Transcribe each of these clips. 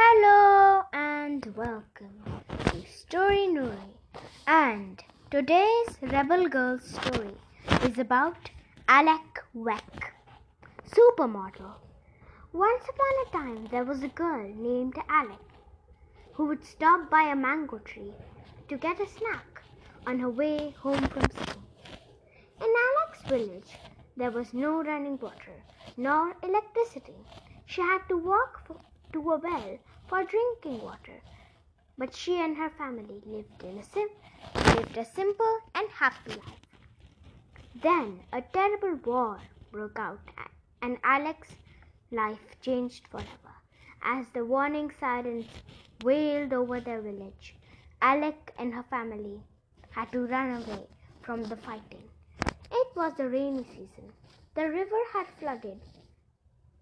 Hello and welcome to Storynory. And today's Rebel Girl story is about Alek Wek, supermodel. Once upon a time, there was a girl named Alek who would stop by a mango tree to get a snack on her way home from school. In Alek's village, there was no running water nor electricity. She had to walk for, to a well for drinking water. But she and her family lived in a sim- lived a simple and happy life. Then a terrible war broke out, and Alek's life changed forever. As the warning sirens wailed over their village, Alek and her family had to run away from the fighting. It was the rainy season. The river had flooded.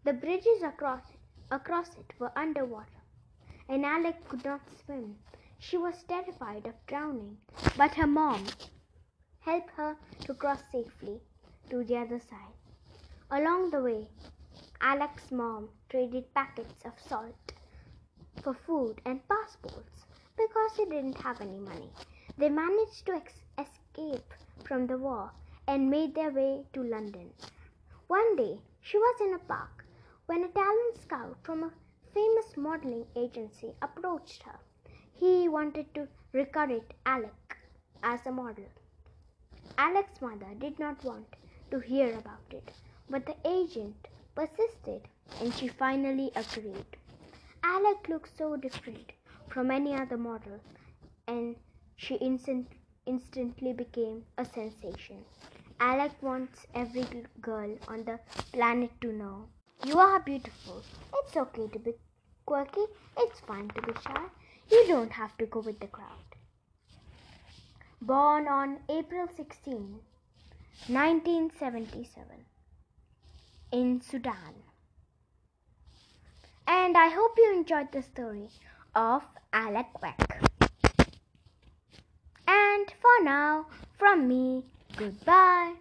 The bridges across it, across it were underwater, and Alek could not swim. She was terrified of drowning, but her mom helped her to cross safely to the other side. Along the way, Alek's mom traded packets of salt for food and passports because she didn't have any money. They managed to ex- escape from the war and made their way to London. One day, she was in a park when a talent scout from a famous modeling agency approached her. He wanted to recruit Alek as a model. Alek's mother did not want to hear about it, but the agent persisted and she finally agreed. Alek looked so different from any other model, and she instant, instantly became a sensation. Alek wants every girl on the planet to know you are beautiful. It's okay to be quirky, it's fine to be shy. You don't have to go with the crowd. Born on April 16, 1977, in Sudan. And I hope you enjoyed the story of Alek Wek. And for now, from me, goodbye.